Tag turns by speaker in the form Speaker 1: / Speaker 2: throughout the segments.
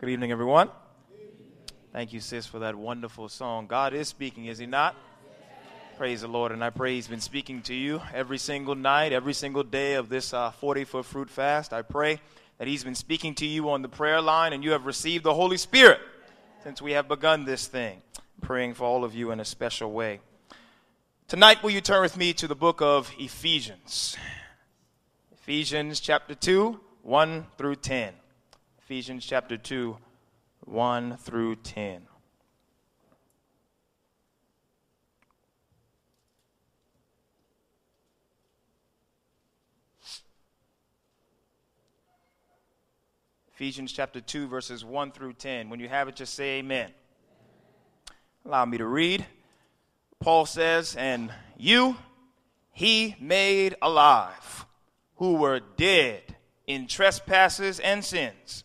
Speaker 1: Good evening, everyone. Thank you, sis, for that wonderful song. God is speaking, is He not? Praise the Lord. And I pray He's been speaking to you every single night, every single day of this 40 uh, foot fruit fast. I pray that He's been speaking to you on the prayer line and you have received the Holy Spirit since we have begun this thing. Praying for all of you in a special way. Tonight, will you turn with me to the book of Ephesians? Ephesians chapter 2, 1 through 10. Ephesians chapter 2, 1 through 10. Ephesians chapter 2, verses 1 through 10. When you have it, just say amen. Allow me to read. Paul says, And you he made alive, who were dead in trespasses and sins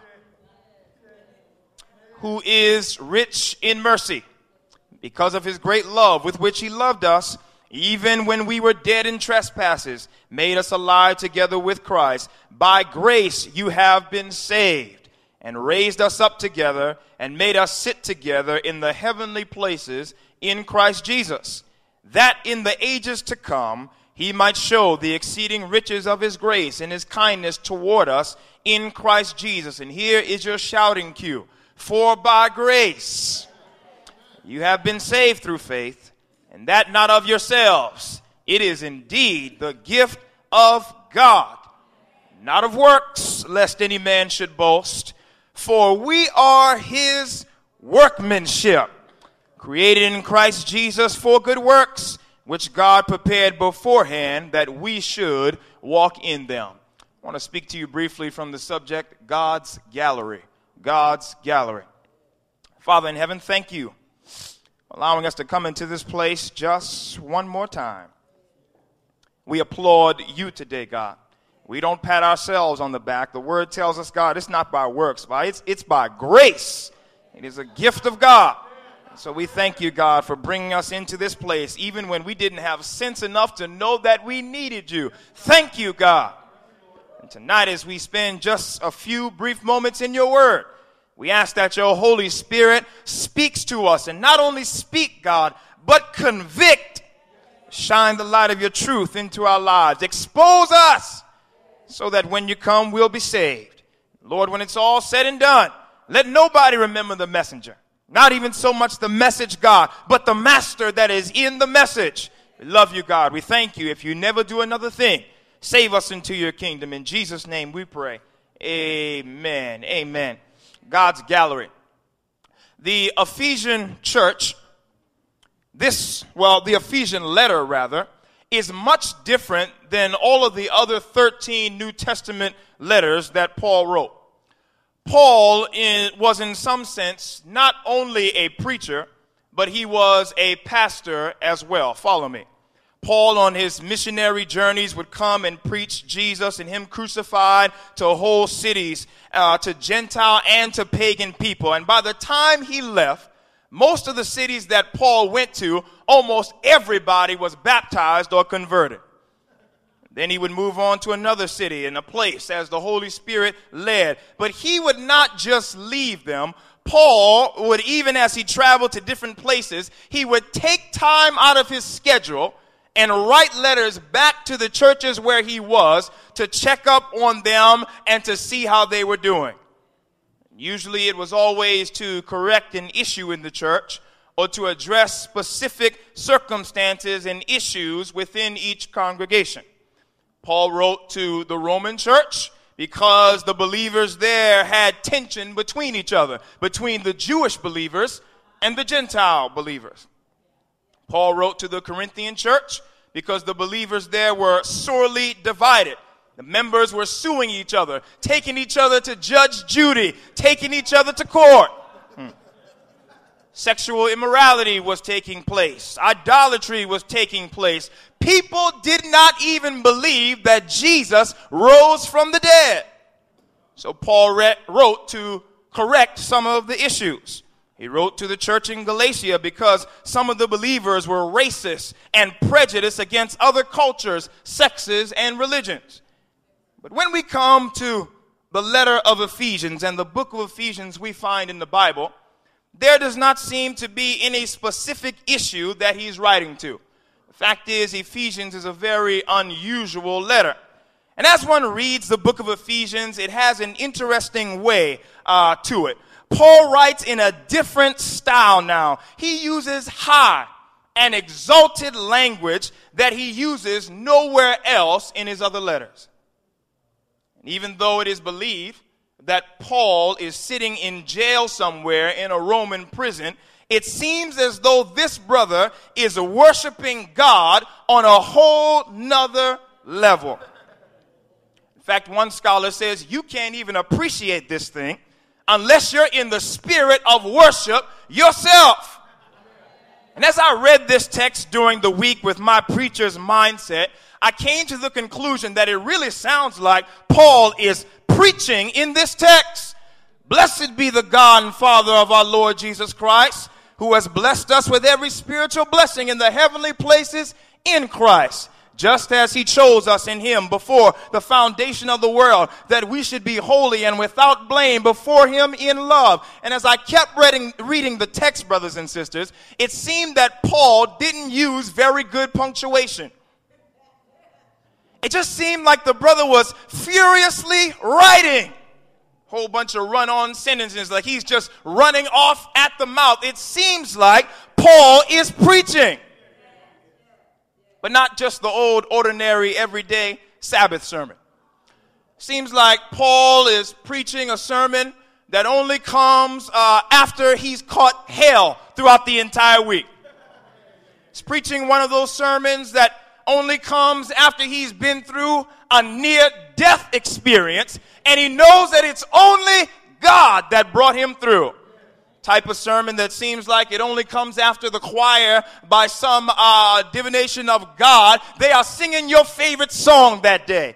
Speaker 1: who is rich in mercy, because of his great love with which he loved us, even when we were dead in trespasses, made us alive together with Christ. By grace you have been saved, and raised us up together, and made us sit together in the heavenly places in Christ Jesus, that in the ages to come he might show the exceeding riches of his grace and his kindness toward us in Christ Jesus. And here is your shouting cue. For by grace you have been saved through faith, and that not of yourselves. It is indeed the gift of God, not of works, lest any man should boast. For we are his workmanship, created in Christ Jesus for good works, which God prepared beforehand that we should walk in them. I want to speak to you briefly from the subject God's gallery. God's gallery. Father in heaven, thank you for allowing us to come into this place just one more time. We applaud you today, God. We don't pat ourselves on the back. The word tells us, God, it's not by works, but it's, it's by grace. It is a gift of God. So we thank you, God, for bringing us into this place, even when we didn't have sense enough to know that we needed you. Thank you, God. And tonight, as we spend just a few brief moments in your word, we ask that your Holy Spirit speaks to us and not only speak, God, but convict. Shine the light of your truth into our lives. Expose us so that when you come, we'll be saved. Lord, when it's all said and done, let nobody remember the messenger. Not even so much the message, God, but the master that is in the message. We love you, God. We thank you. If you never do another thing, save us into your kingdom. In Jesus' name we pray. Amen. Amen. God's gallery. The Ephesian church, this, well, the Ephesian letter rather, is much different than all of the other 13 New Testament letters that Paul wrote. Paul in, was, in some sense, not only a preacher, but he was a pastor as well. Follow me. Paul, on his missionary journeys, would come and preach Jesus and Him crucified to whole cities, uh, to Gentile and to pagan people. And by the time he left, most of the cities that Paul went to, almost everybody was baptized or converted. Then he would move on to another city and a place as the Holy Spirit led. But he would not just leave them. Paul would, even as he traveled to different places, he would take time out of his schedule and write letters back to the churches where he was to check up on them and to see how they were doing. Usually it was always to correct an issue in the church or to address specific circumstances and issues within each congregation. Paul wrote to the Roman church because the believers there had tension between each other, between the Jewish believers and the Gentile believers. Paul wrote to the Corinthian church because the believers there were sorely divided. The members were suing each other, taking each other to Judge Judy, taking each other to court. Hmm. Sexual immorality was taking place. Idolatry was taking place. People did not even believe that Jesus rose from the dead. So Paul re- wrote to correct some of the issues. He wrote to the church in Galatia because some of the believers were racist and prejudiced against other cultures, sexes, and religions. But when we come to the letter of Ephesians and the book of Ephesians we find in the Bible, there does not seem to be any specific issue that he's writing to. The fact is, Ephesians is a very unusual letter. And as one reads the book of Ephesians, it has an interesting way uh, to it. Paul writes in a different style now. He uses high and exalted language that he uses nowhere else in his other letters. And even though it is believed that Paul is sitting in jail somewhere in a Roman prison, it seems as though this brother is worshiping God on a whole nother level. In fact, one scholar says you can't even appreciate this thing unless you're in the spirit of worship yourself. And as I read this text during the week with my preacher's mindset, I came to the conclusion that it really sounds like Paul is preaching in this text. Blessed be the God and Father of our Lord Jesus Christ, who has blessed us with every spiritual blessing in the heavenly places in Christ just as he chose us in him before the foundation of the world, that we should be holy and without blame before him in love. And as I kept reading, reading the text, brothers and sisters, it seemed that Paul didn't use very good punctuation. It just seemed like the brother was furiously writing. Whole bunch of run on sentences, like he's just running off at the mouth. It seems like Paul is preaching but not just the old, ordinary, everyday Sabbath sermon. Seems like Paul is preaching a sermon that only comes uh, after he's caught hell throughout the entire week. He's preaching one of those sermons that only comes after he's been through a near death experience and he knows that it's only God that brought him through type of sermon that seems like it only comes after the choir by some uh, divination of God. They are singing your favorite song that day.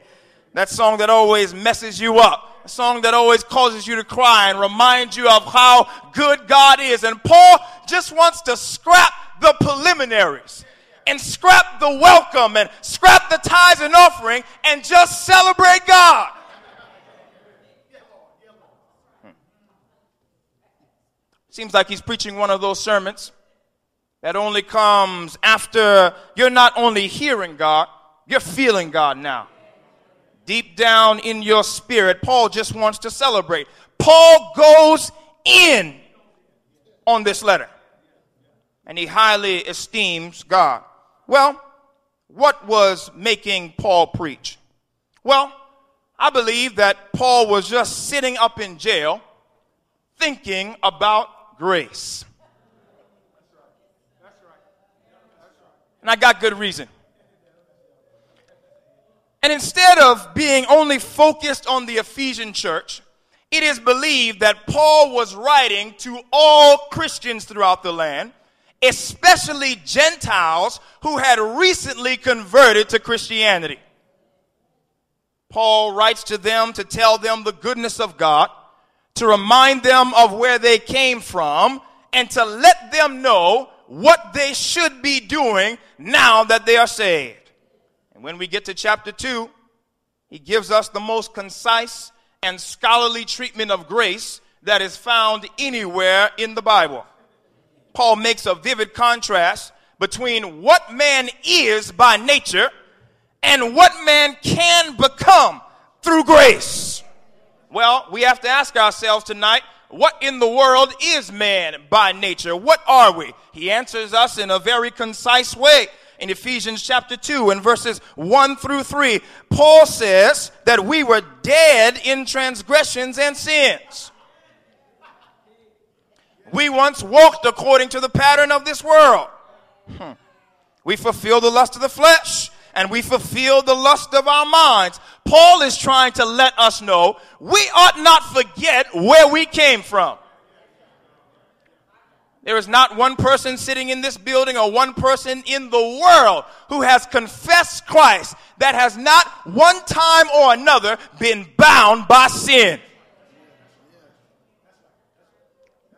Speaker 1: That song that always messes you up. A song that always causes you to cry and reminds you of how good God is. And Paul just wants to scrap the preliminaries and scrap the welcome and scrap the tithes and offering and just celebrate God. Seems like he's preaching one of those sermons that only comes after you're not only hearing God, you're feeling God now. Deep down in your spirit, Paul just wants to celebrate. Paul goes in on this letter and he highly esteems God. Well, what was making Paul preach? Well, I believe that Paul was just sitting up in jail thinking about grace. And I got good reason. And instead of being only focused on the Ephesian church, it is believed that Paul was writing to all Christians throughout the land, especially Gentiles who had recently converted to Christianity. Paul writes to them to tell them the goodness of God to remind them of where they came from, and to let them know what they should be doing now that they are saved. And when we get to chapter 2, he gives us the most concise and scholarly treatment of grace that is found anywhere in the Bible. Paul makes a vivid contrast between what man is by nature and what man can become through grace. Well, we have to ask ourselves tonight, what in the world is man by nature? What are we? He answers us in a very concise way. In Ephesians chapter 2 and verses 1 through 3, Paul says that we were dead in transgressions and sins. We once walked according to the pattern of this world. Hmm. We fulfilled the lust of the flesh and we fulfill the lust of our minds. Paul is trying to let us know we ought not forget where we came from. There is not one person sitting in this building or one person in the world who has confessed Christ that has not one time or another been bound by sin.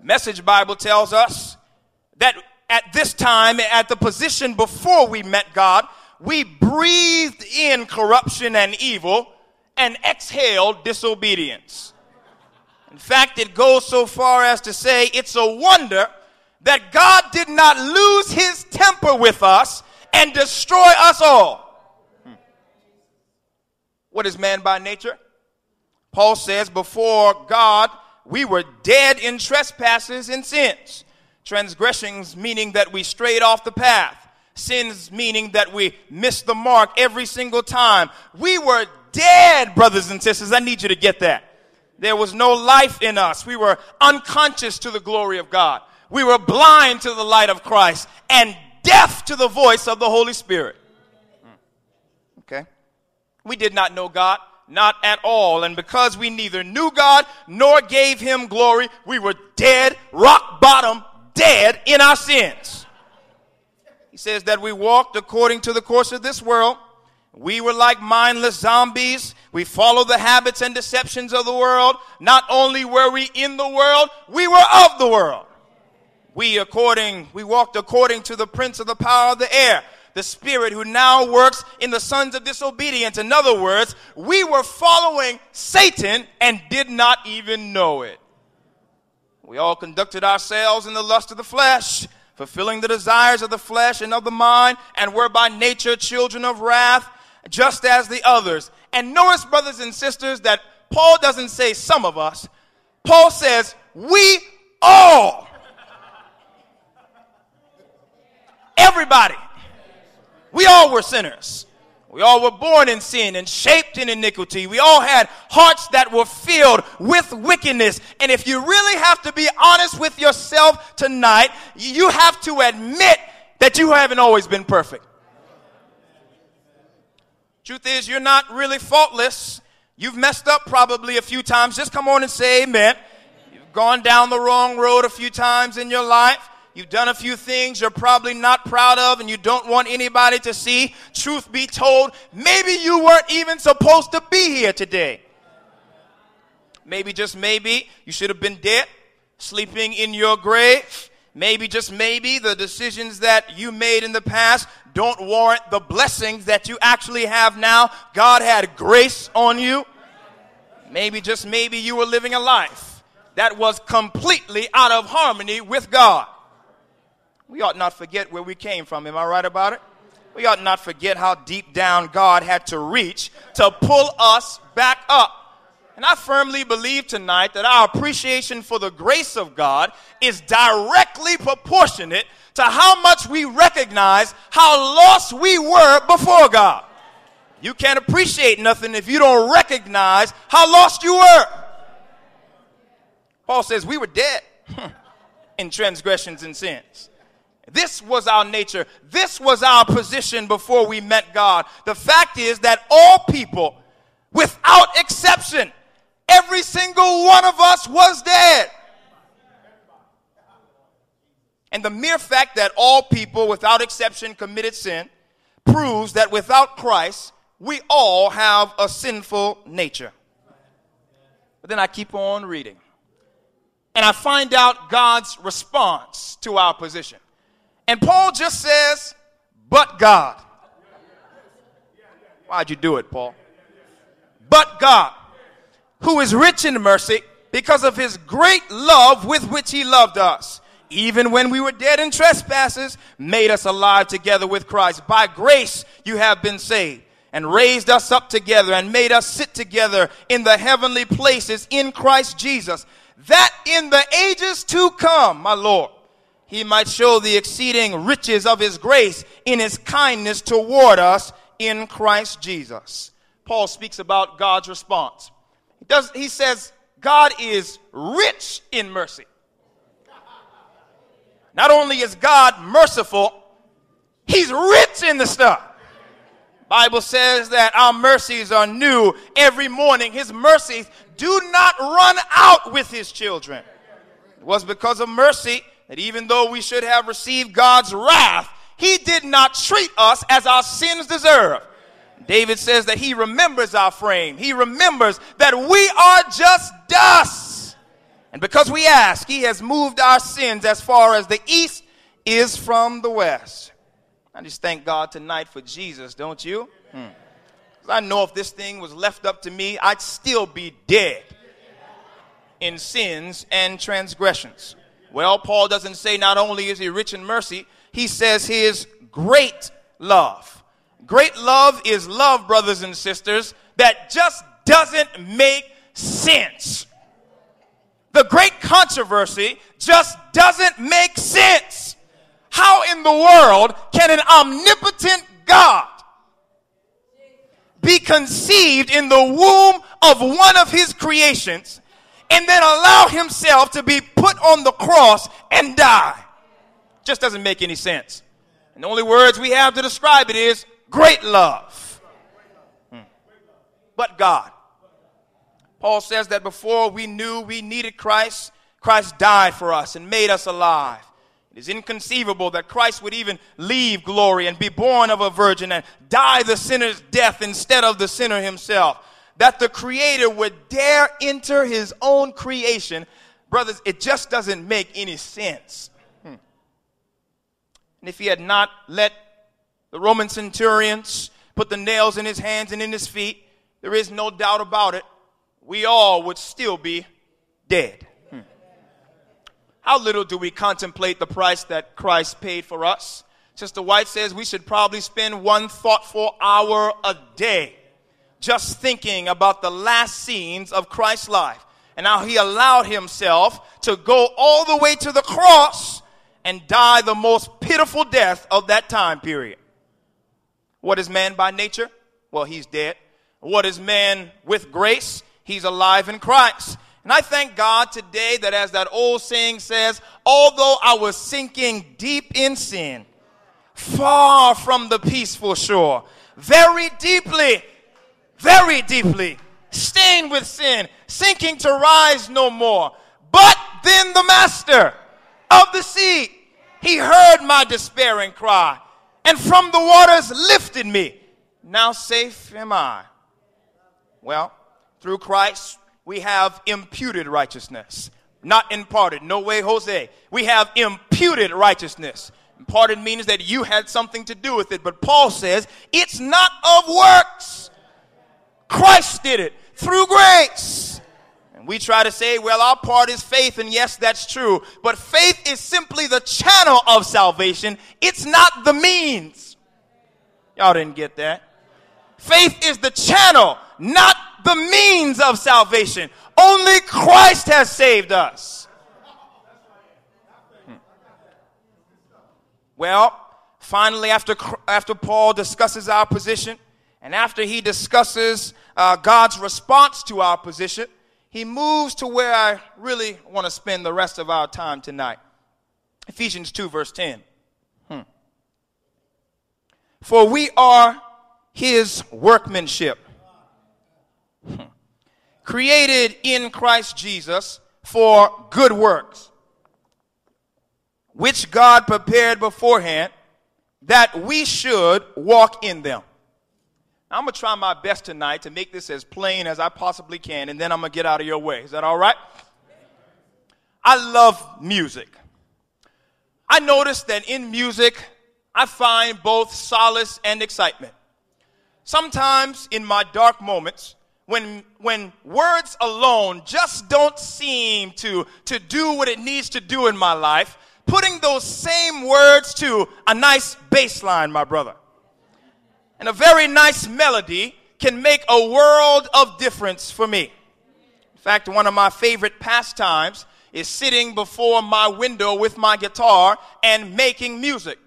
Speaker 1: Message Bible tells us that at this time, at the position before we met God, we breathed in corruption and evil and exhaled disobedience. In fact, it goes so far as to say it's a wonder that God did not lose his temper with us and destroy us all. Hmm. What is man by nature? Paul says, before God, we were dead in trespasses and sins. Transgressions meaning that we strayed off the path. Sins meaning that we missed the mark every single time. We were dead, brothers and sisters. I need you to get that. There was no life in us. We were unconscious to the glory of God. We were blind to the light of Christ and deaf to the voice of the Holy Spirit. Hmm. Okay? We did not know God, not at all. And because we neither knew God nor gave him glory, we were dead, rock bottom, dead in our sins. He says that we walked according to the course of this world. We were like mindless zombies. We followed the habits and deceptions of the world. Not only were we in the world, we were of the world. We according, we walked according to the prince of the power of the air, the spirit who now works in the sons of disobedience. In other words, we were following Satan and did not even know it. We all conducted ourselves in the lust of the flesh, fulfilling the desires of the flesh and of the mind, and were by nature children of wrath, just as the others. And notice, brothers and sisters, that Paul doesn't say some of us. Paul says, we all Everybody. We all were sinners. We all were born in sin and shaped in iniquity. We all had hearts that were filled with wickedness. And if you really have to be honest with yourself tonight, you have to admit that you haven't always been perfect. Truth is, you're not really faultless. You've messed up probably a few times. Just come on and say amen. You've gone down the wrong road a few times in your life. You've done a few things you're probably not proud of and you don't want anybody to see. Truth be told, maybe you weren't even supposed to be here today. Maybe, just maybe, you should have been dead, sleeping in your grave. Maybe, just maybe, the decisions that you made in the past don't warrant the blessings that you actually have now. God had grace on you. Maybe, just maybe, you were living a life that was completely out of harmony with God. We ought not forget where we came from. Am I right about it? We ought not forget how deep down God had to reach to pull us back up. And I firmly believe tonight that our appreciation for the grace of God is directly proportionate to how much we recognize how lost we were before God. You can't appreciate nothing if you don't recognize how lost you were. Paul says we were dead in transgressions and sins. This was our nature. This was our position before we met God. The fact is that all people, without exception, every single one of us was dead. And the mere fact that all people, without exception, committed sin proves that without Christ, we all have a sinful nature. But then I keep on reading. And I find out God's response to our position. And Paul just says, but God. Why'd you do it, Paul? But God, who is rich in mercy because of his great love with which he loved us, even when we were dead in trespasses, made us alive together with Christ. By grace you have been saved and raised us up together and made us sit together in the heavenly places in Christ Jesus, that in the ages to come, my Lord, he might show the exceeding riches of his grace in his kindness toward us in Christ Jesus. Paul speaks about God's response. He, does, he says, God is rich in mercy. Not only is God merciful, he's rich in the stuff. Bible says that our mercies are new every morning. His mercies do not run out with his children. It was because of mercy that even though we should have received God's wrath, he did not treat us as our sins deserve. David says that he remembers our frame. He remembers that we are just dust. And because we ask, he has moved our sins as far as the east is from the west. I just thank God tonight for Jesus, don't you? Hmm. I know if this thing was left up to me, I'd still be dead in sins and transgressions. Well, Paul doesn't say not only is he rich in mercy, he says his great love. Great love is love, brothers and sisters, that just doesn't make sense. The great controversy just doesn't make sense. How in the world can an omnipotent God be conceived in the womb of one of his creations and then allow himself to be put on the cross and die. Just doesn't make any sense. And the only words we have to describe it is great love. Hmm. But God. Paul says that before we knew we needed Christ, Christ died for us and made us alive. It is inconceivable that Christ would even leave glory and be born of a virgin and die the sinner's death instead of the sinner himself that the creator would dare enter his own creation, brothers, it just doesn't make any sense. Hmm. And if he had not let the Roman centurions put the nails in his hands and in his feet, there is no doubt about it, we all would still be dead. Hmm. How little do we contemplate the price that Christ paid for us? Sister White says we should probably spend one thoughtful hour a day just thinking about the last scenes of Christ's life and how he allowed himself to go all the way to the cross and die the most pitiful death of that time period. What is man by nature? Well, he's dead. What is man with grace? He's alive in Christ. And I thank God today that as that old saying says, although I was sinking deep in sin, far from the peaceful shore, very deeply very deeply, stained with sin, sinking to rise no more. But then the master of the sea, he heard my despairing cry, and from the waters lifted me. Now safe am I. Well, through Christ, we have imputed righteousness, not imparted. No way, Jose. We have imputed righteousness. Imparted means that you had something to do with it, but Paul says it's not of works Christ did it through grace. And we try to say, well, our part is faith, and yes, that's true. But faith is simply the channel of salvation, it's not the means. Y'all didn't get that. Faith is the channel, not the means of salvation. Only Christ has saved us. Hmm. Well, finally, after, after Paul discusses our position, and after he discusses uh, God's response to our position, he moves to where I really want to spend the rest of our time tonight. Ephesians 2, verse 10. Hmm. For we are his workmanship, hmm. created in Christ Jesus for good works, which God prepared beforehand that we should walk in them. I'm going to try my best tonight to make this as plain as I possibly can, and then I'm going to get out of your way. Is that all right? I love music. I notice that in music, I find both solace and excitement. Sometimes in my dark moments, when, when words alone just don't seem to, to do what it needs to do in my life, putting those same words to a nice bass line, my brother and a very nice melody can make a world of difference for me. In fact, one of my favorite pastimes is sitting before my window with my guitar and making music.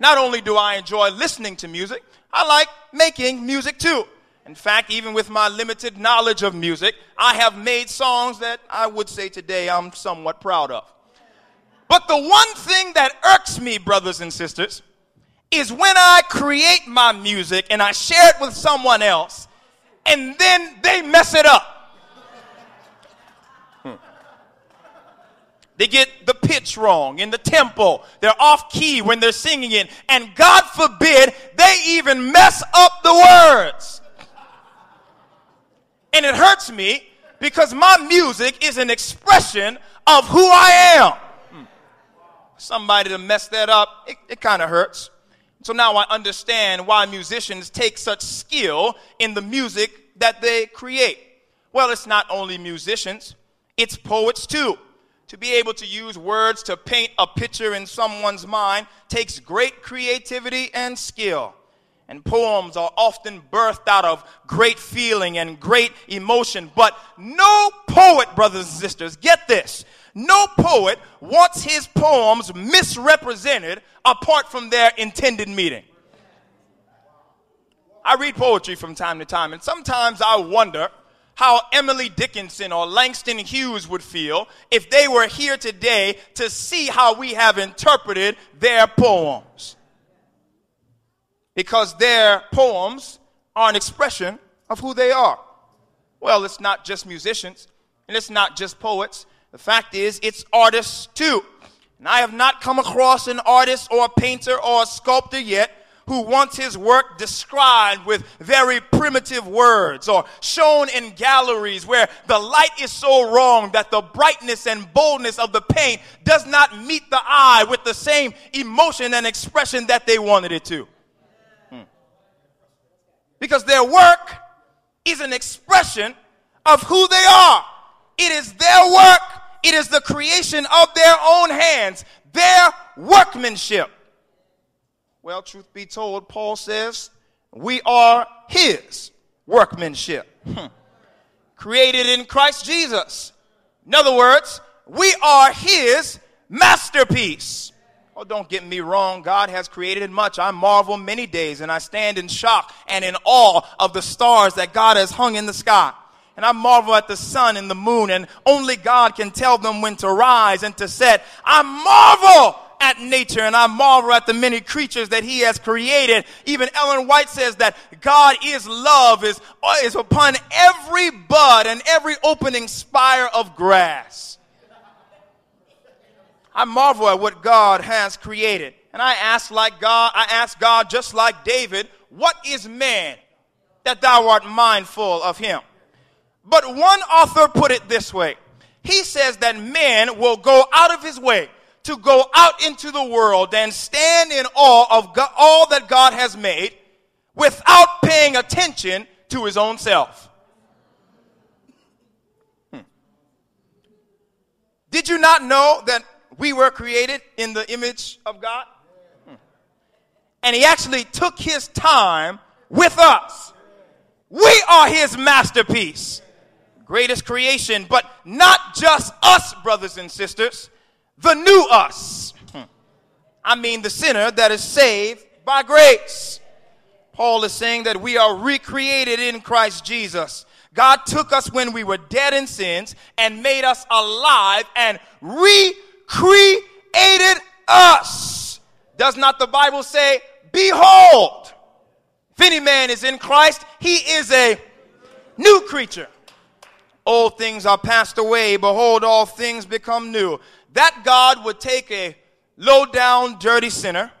Speaker 1: Not only do I enjoy listening to music, I like making music too. In fact, even with my limited knowledge of music, I have made songs that I would say today I'm somewhat proud of. But the one thing that irks me, brothers and sisters, is when I create my music and I share it with someone else and then they mess it up. Hmm. They get the pitch wrong in the tempo. They're off key when they're singing it. And God forbid they even mess up the words. And it hurts me because my music is an expression of who I am. Hmm. Somebody to mess that up, it, it kind of hurts. So now I understand why musicians take such skill in the music that they create. Well, it's not only musicians, it's poets too. To be able to use words to paint a picture in someone's mind takes great creativity and skill. And poems are often birthed out of great feeling and great emotion. But no poet, brothers and sisters, get this. No poet wants his poems misrepresented apart from their intended meaning. I read poetry from time to time, and sometimes I wonder how Emily Dickinson or Langston Hughes would feel if they were here today to see how we have interpreted their poems. Because their poems are an expression of who they are. Well, it's not just musicians, and it's not just poets. The fact is, it's artists too. And I have not come across an artist or a painter or a sculptor yet who wants his work described with very primitive words or shown in galleries where the light is so wrong that the brightness and boldness of the paint does not meet the eye with the same emotion and expression that they wanted it to. Hmm. Because their work is an expression of who they are. It is their work. It is the creation of their own hands, their workmanship. Well, truth be told, Paul says we are his workmanship, hmm. created in Christ Jesus. In other words, we are his masterpiece. Oh, don't get me wrong. God has created much. I marvel many days and I stand in shock and in awe of the stars that God has hung in the sky. And I marvel at the sun and the moon and only God can tell them when to rise and to set. I marvel at nature and I marvel at the many creatures that he has created. Even Ellen White says that God is love, is, is upon every bud and every opening spire of grass. I marvel at what God has created. And I ask like God, I ask God just like David, what is man that thou art mindful of him? But one author put it this way. He says that man will go out of his way to go out into the world and stand in awe of God, all that God has made without paying attention to his own self. Hmm. Did you not know that we were created in the image of God? Hmm. And he actually took his time with us. We are his masterpiece, greatest creation, but not just us, brothers and sisters the new us. Hmm. I mean, the sinner that is saved by grace. Paul is saying that we are recreated in Christ Jesus. God took us when we were dead in sins and made us alive and recreated us. Does not the Bible say, Behold, if any man is in Christ, he is a new creature. Old things are passed away. Behold, all things become new that God would take a low down, dirty sinner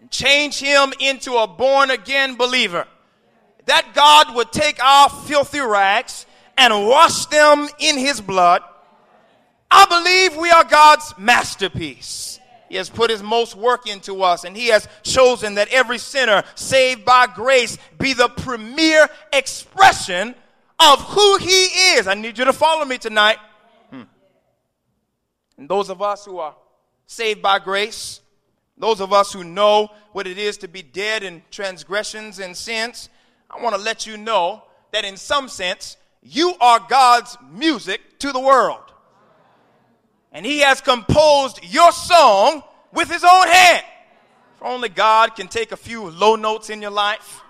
Speaker 1: and change him into a born again believer. That God would take our filthy rags and wash them in his blood. I believe we are God's masterpiece. He has put his most work into us, and he has chosen that every sinner saved by grace be the premier expression of who he is. I need you to follow me tonight. Hmm. And those of us who are saved by grace, those of us who know what it is to be dead in transgressions and sins, I want to let you know that in some sense, you are God's music to the world. And He has composed your song with His own hand. For only God can take a few low notes in your life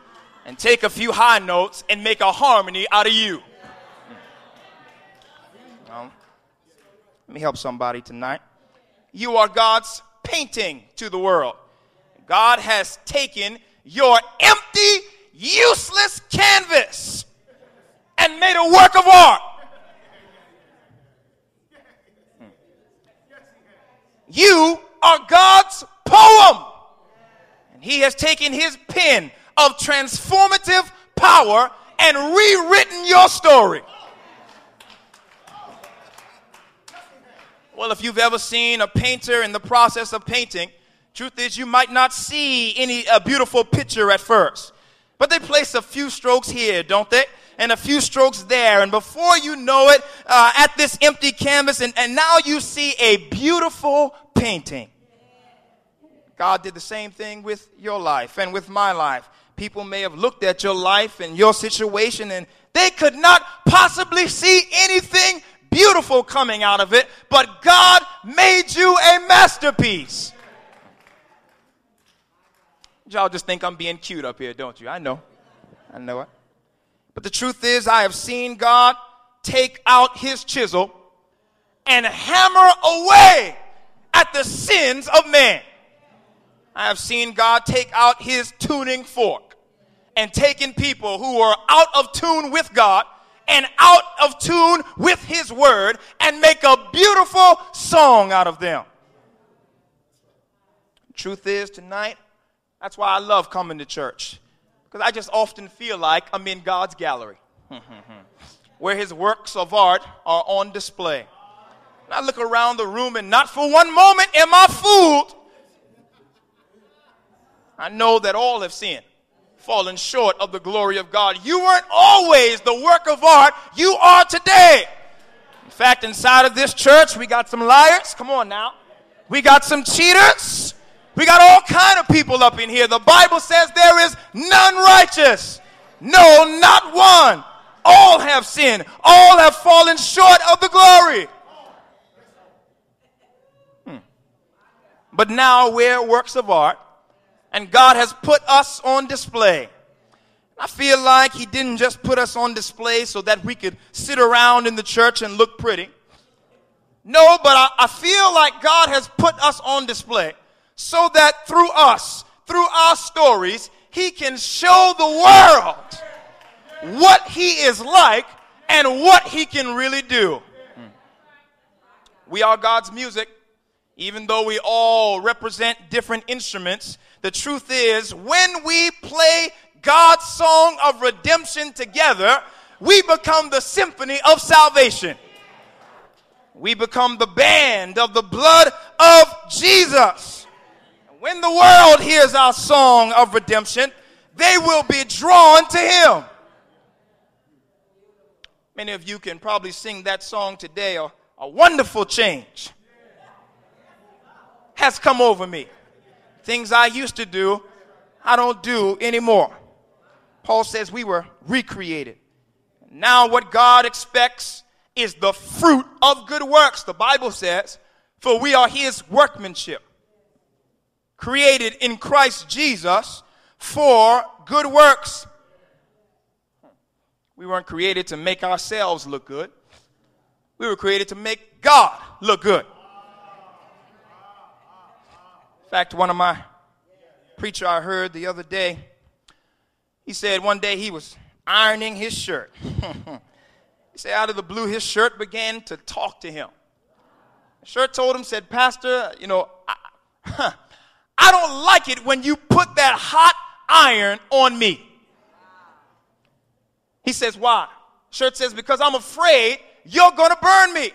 Speaker 1: and take a few high notes and make a harmony out of you. Let me help somebody tonight. You are God's painting to the world. God has taken your empty, useless canvas and made a work of art. You are God's poem. And He has taken His pen of transformative power and rewritten your story. Well, if you've ever seen a painter in the process of painting, truth is you might not see any a beautiful picture at first. But they place a few strokes here, don't they? And a few strokes there. And before you know it, uh, at this empty canvas, and, and now you see a beautiful painting. God did the same thing with your life and with my life. People may have looked at your life and your situation and they could not possibly see anything beautiful coming out of it, but God made you a masterpiece. Y'all just think I'm being cute up here, don't you? I know. I know it. But the truth is, I have seen God take out his chisel and hammer away at the sins of man. I have seen God take out his tuning fork and taking people who are out of tune with God and out of tune with his word and make a beautiful song out of them. Truth is, tonight, that's why I love coming to church. Because I just often feel like I'm in God's gallery, where his works of art are on display. And I look around the room and not for one moment am I fooled. I know that all have sinned, fallen short of the glory of God. You weren't always the work of art you are today. In fact, inside of this church, we got some liars. Come on now. We got some cheaters. We got all kind of people up in here. The Bible says there is none righteous. No, not one. All have sinned. All have fallen short of the glory. Hmm. But now we're works of art, and God has put us on display. I feel like He didn't just put us on display so that we could sit around in the church and look pretty. No, but I, I feel like God has put us on display so that through us, through our stories, he can show the world what he is like and what he can really do. We are God's music, even though we all represent different instruments. The truth is, when we play God's song of redemption together, we become the symphony of salvation. We become the band of the blood of Jesus. When the world hears our song of redemption, they will be drawn to Him. Many of you can probably sing that song today. A, a wonderful change has come over me. Things I used to do, I don't do anymore. Paul says we were recreated. Now, what God expects is the fruit of good works. The Bible says, for we are His workmanship created in Christ Jesus for good works. We weren't created to make ourselves look good. We were created to make God look good. In fact, one of my preacher I heard the other day, he said one day he was ironing his shirt. he said out of the blue his shirt began to talk to him. The shirt told him, said, Pastor, you know, I, huh, I don't like it when you put that hot iron on me. He says, Why? Shirt says, Because I'm afraid you're going to burn me.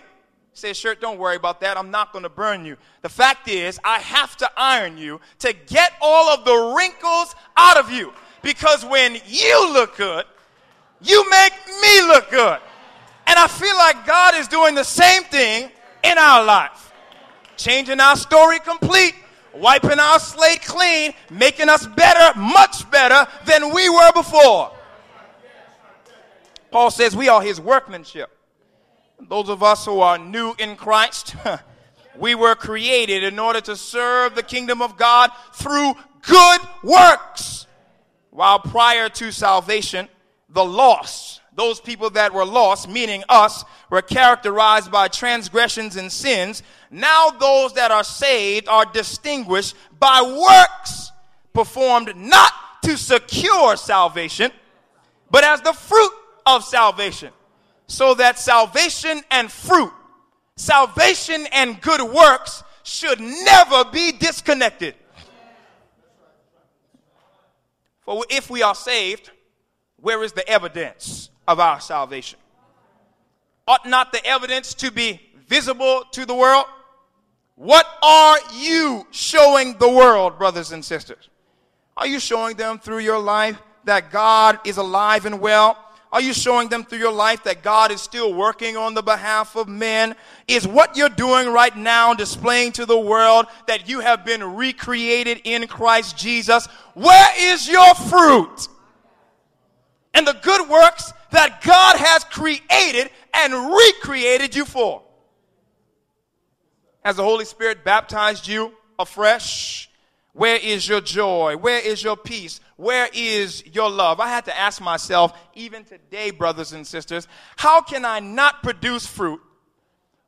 Speaker 1: Says, Shirt, don't worry about that. I'm not going to burn you. The fact is, I have to iron you to get all of the wrinkles out of you. Because when you look good, you make me look good. And I feel like God is doing the same thing in our life, changing our story complete wiping our slate clean, making us better, much better than we were before. Paul says we are his workmanship. Those of us who are new in Christ, we were created in order to serve the kingdom of God through good works. While prior to salvation, the lost, those people that were lost, meaning us, were characterized by transgressions and sins, now those that are saved are distinguished by works performed not to secure salvation, but as the fruit of salvation. So that salvation and fruit, salvation and good works should never be disconnected. For if we are saved, where is the evidence of our salvation? Ought not the evidence to be visible to the world? What are you showing the world, brothers and sisters? Are you showing them through your life that God is alive and well? Are you showing them through your life that God is still working on the behalf of men? Is what you're doing right now displaying to the world that you have been recreated in Christ Jesus? Where is your fruit? And the good works that God has created and recreated you for. Has the Holy Spirit baptized you afresh? Where is your joy? Where is your peace? Where is your love? I had to ask myself, even today, brothers and sisters, how can I not produce fruit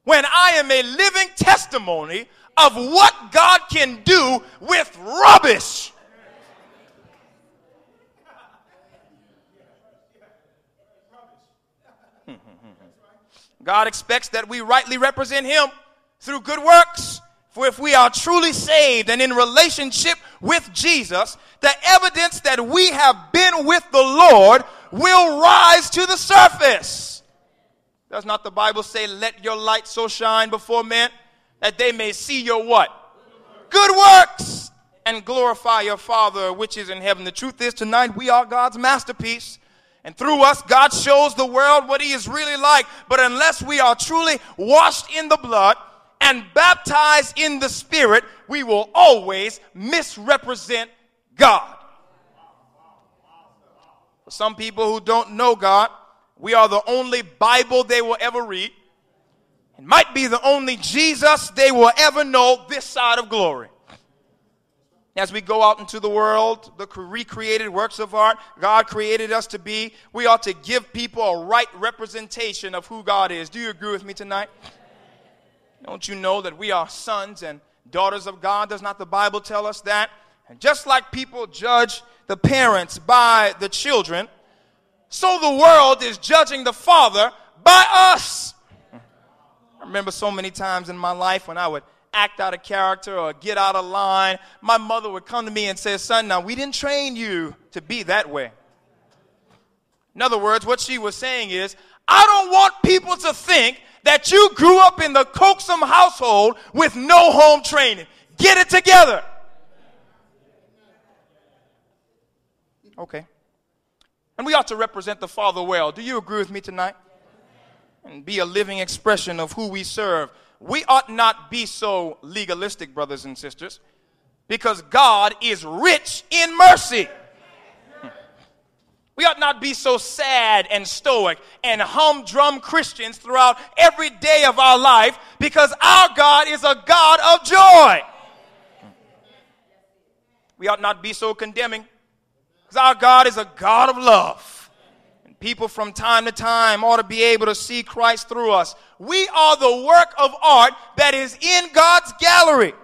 Speaker 1: when I am a living testimony of what God can do with rubbish? God expects that we rightly represent Him through good works. For if we are truly saved and in relationship with Jesus, the evidence that we have been with the Lord will rise to the surface. Does not the Bible say, Let your light so shine before men that they may see your what? Good works and glorify your Father which is in heaven. The truth is, tonight we are God's masterpiece. And through us, God shows the world what He is really like. But unless we are truly washed in the blood, and baptized in the Spirit, we will always misrepresent God. For some people who don't know God, we are the only Bible they will ever read. It might be the only Jesus they will ever know this side of glory. As we go out into the world, the recreated works of art God created us to be, we ought to give people a right representation of who God is. Do you agree with me tonight? Don't you know that we are sons and daughters of God? Does not the Bible tell us that? And just like people judge the parents by the children, so the world is judging the father by us. I remember so many times in my life when I would act out of character or get out of line, my mother would come to me and say, Son, now we didn't train you to be that way. In other words, what she was saying is, I don't want people to think that you grew up in the coaxum household with no home training. Get it together. Okay. And we ought to represent the Father well. Do you agree with me tonight? And be a living expression of who we serve. We ought not be so legalistic, brothers and sisters, because God is rich in mercy. We ought not be so sad and stoic and humdrum Christians throughout every day of our life because our God is a God of joy. We ought not be so condemning because our God is a God of love. And people from time to time ought to be able to see Christ through us. We are the work of art that is in God's gallery.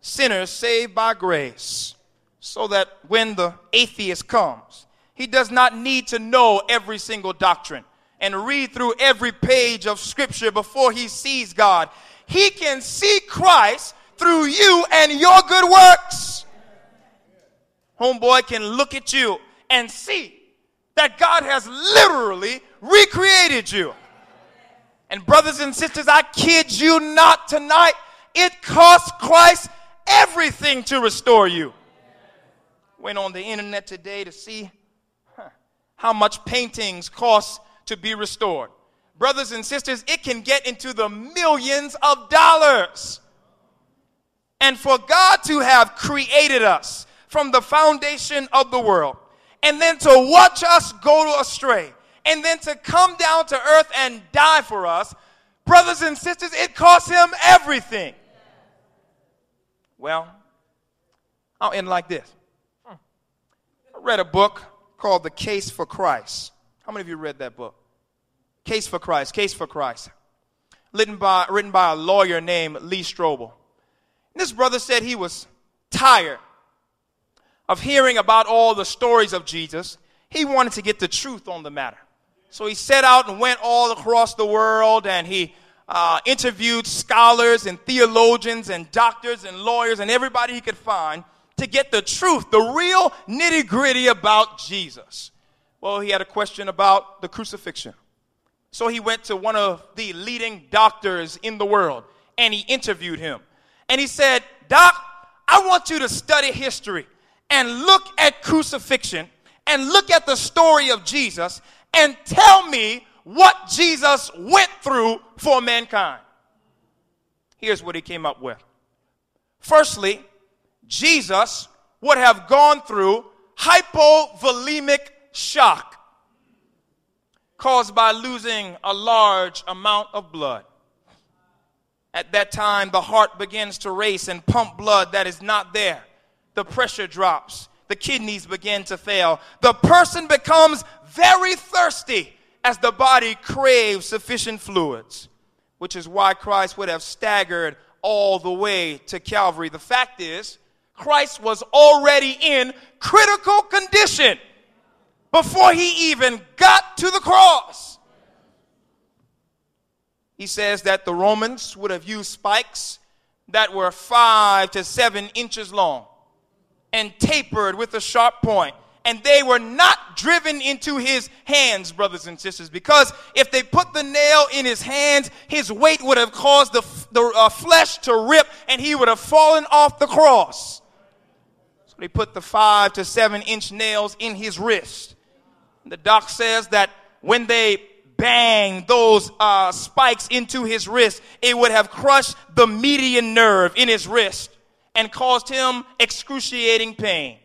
Speaker 1: Sinners saved by grace so that when the atheist comes, he does not need to know every single doctrine and read through every page of scripture before he sees God. He can see Christ through you and your good works. Homeboy can look at you and see that God has literally recreated you. And brothers and sisters, I kid you not tonight, it cost Christ everything to restore you. Went on the internet today to see how much paintings cost to be restored. Brothers and sisters, it can get into the millions of dollars. And for God to have created us from the foundation of the world, and then to watch us go astray, and then to come down to earth and die for us, brothers and sisters, it cost him everything. Well, I'll end like this. I read a book called The Case for Christ. How many of you read that book? Case for Christ, Case for Christ. Written by, written by a lawyer named Lee Strobel. And this brother said he was tired of hearing about all the stories of Jesus. He wanted to get the truth on the matter. So he set out and went all across the world and he uh, interviewed scholars and theologians and doctors and lawyers and everybody he could find to get the truth, the real nitty gritty about Jesus. Well, he had a question about the crucifixion. So he went to one of the leading doctors in the world and he interviewed him. And he said, Doc, I want you to study history and look at crucifixion and look at the story of Jesus and tell me what Jesus went through for mankind. Here's what he came up with. Firstly, Jesus would have gone through hypovolemic shock caused by losing a large amount of blood. At that time, the heart begins to race and pump blood that is not there. The pressure drops. The kidneys begin to fail. The person becomes very thirsty as the body craves sufficient fluids, which is why Christ would have staggered all the way to Calvary. The fact is, Christ was already in critical condition before he even got to the cross. He says that the Romans would have used spikes that were five to seven inches long and tapered with a sharp point and they were not driven into his hands, brothers and sisters, because if they put the nail in his hands, his weight would have caused the, the uh, flesh to rip and he would have fallen off the cross. They put the five to seven inch nails in his wrist. The doc says that when they banged those uh, spikes into his wrist, it would have crushed the median nerve in his wrist and caused him excruciating pain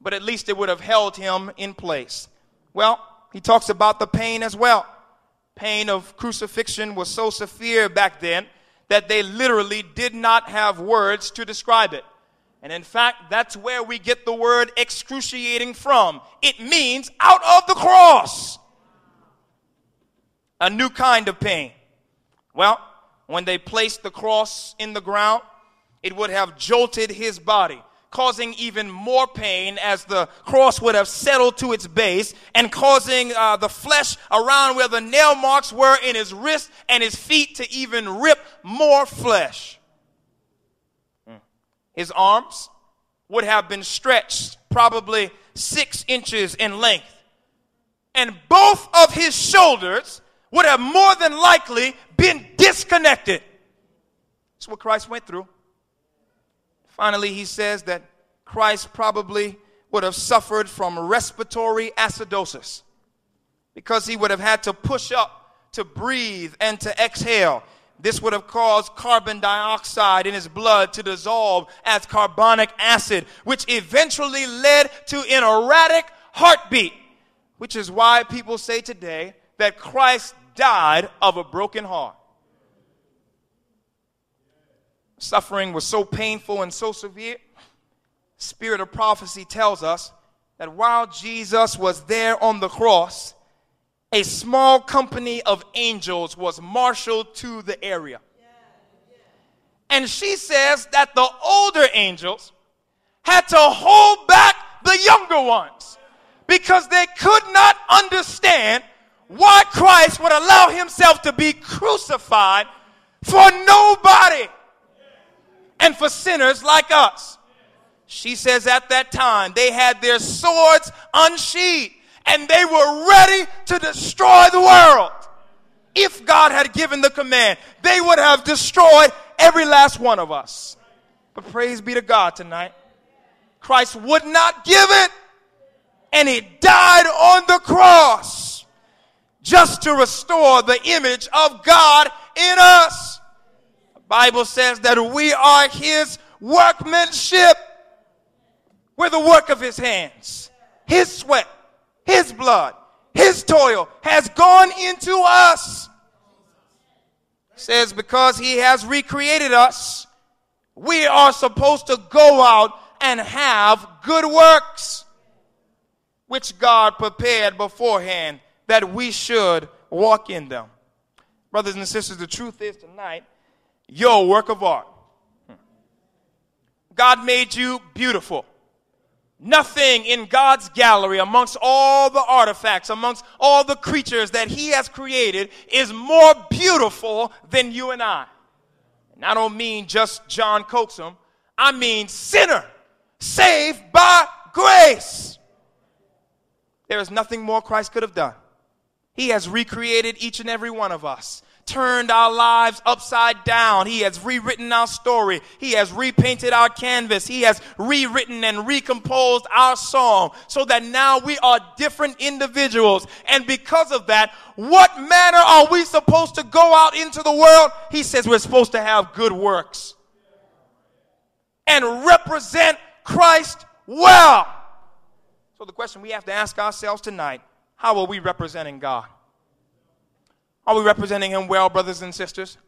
Speaker 1: but at least it would have held him in place. Well, he talks about the pain as well. Pain of crucifixion was so severe back then that they literally did not have words to describe it. And in fact, that's where we get the word excruciating from. It means out of the cross. A new kind of pain. Well, when they placed the cross in the ground, it would have jolted his body causing even more pain as the cross would have settled to its base and causing uh, the flesh around where the nail marks were in his wrist and his feet to even rip more flesh. His arms would have been stretched probably six inches in length. And both of his shoulders would have more than likely been disconnected. That's what Christ went through. Finally, he says that Christ probably would have suffered from respiratory acidosis because he would have had to push up to breathe and to exhale. This would have caused carbon dioxide in his blood to dissolve as carbonic acid, which eventually led to an erratic heartbeat, which is why people say today that Christ died of a broken heart. Suffering was so painful and so severe. Spirit of prophecy tells us that while Jesus was there on the cross, a small company of angels was marshaled to the area. And she says that the older angels had to hold back the younger ones because they could not understand why Christ would allow himself to be crucified for nobody and for sinners like us. She says at that time they had their swords unsheathed and they were ready to destroy the world. If God had given the command, they would have destroyed every last one of us. But praise be to God tonight. Christ would not give it and he died on the cross just to restore the image of God in us. The Bible says that we are his workmanship. We're the work of his hands. His sweat, his blood, his toil has gone into us. says because he has recreated us, we are supposed to go out and have good works which God prepared beforehand that we should walk in them. Brothers and sisters, the truth is tonight your work of art. Hmm. God made you beautiful. Nothing in God's gallery, amongst all the artifacts, amongst all the creatures that He has created, is more beautiful than you and I. And I don't mean just John Coaxum, I mean sinner, saved by grace. There is nothing more Christ could have done. He has recreated each and every one of us turned our lives upside down. He has rewritten our story. He has repainted our canvas. He has rewritten and recomposed our song so that now we are different individuals. And because of that, what manner are we supposed to go out into the world? He says we're supposed to have good works and represent Christ well. So the question we have to ask ourselves tonight, how are we representing God? Are we representing him well, brothers and sisters?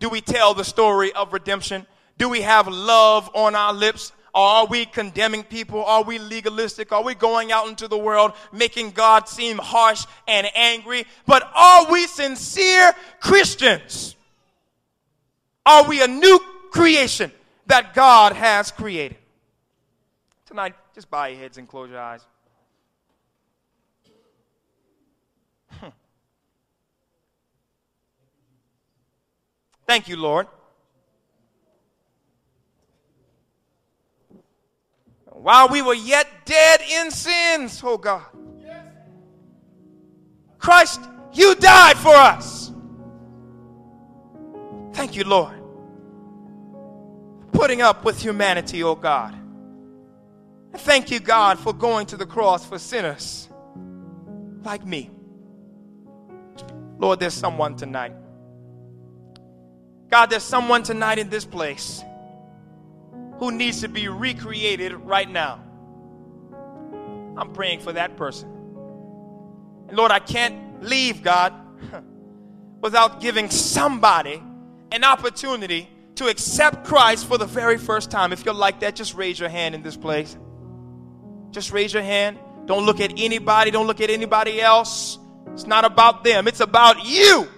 Speaker 1: Do we tell the story of redemption? Do we have love on our lips? Are we condemning people? Are we legalistic? Are we going out into the world making God seem harsh and angry? But are we sincere Christians? Are we a new creation that God has created? Tonight, just bow your heads and close your eyes. Thank you, Lord. While we were yet dead in sins, oh God, Christ, you died for us. Thank you, Lord. Putting up with humanity, oh God. thank you, God, for going to the cross for sinners like me. Lord, there's someone tonight God, there's someone tonight in this place who needs to be recreated right now. I'm praying for that person. And Lord, I can't leave, God, without giving somebody an opportunity to accept Christ for the very first time. If you're like that, just raise your hand in this place. Just raise your hand. Don't look at anybody, don't look at anybody else. It's not about them, it's about you.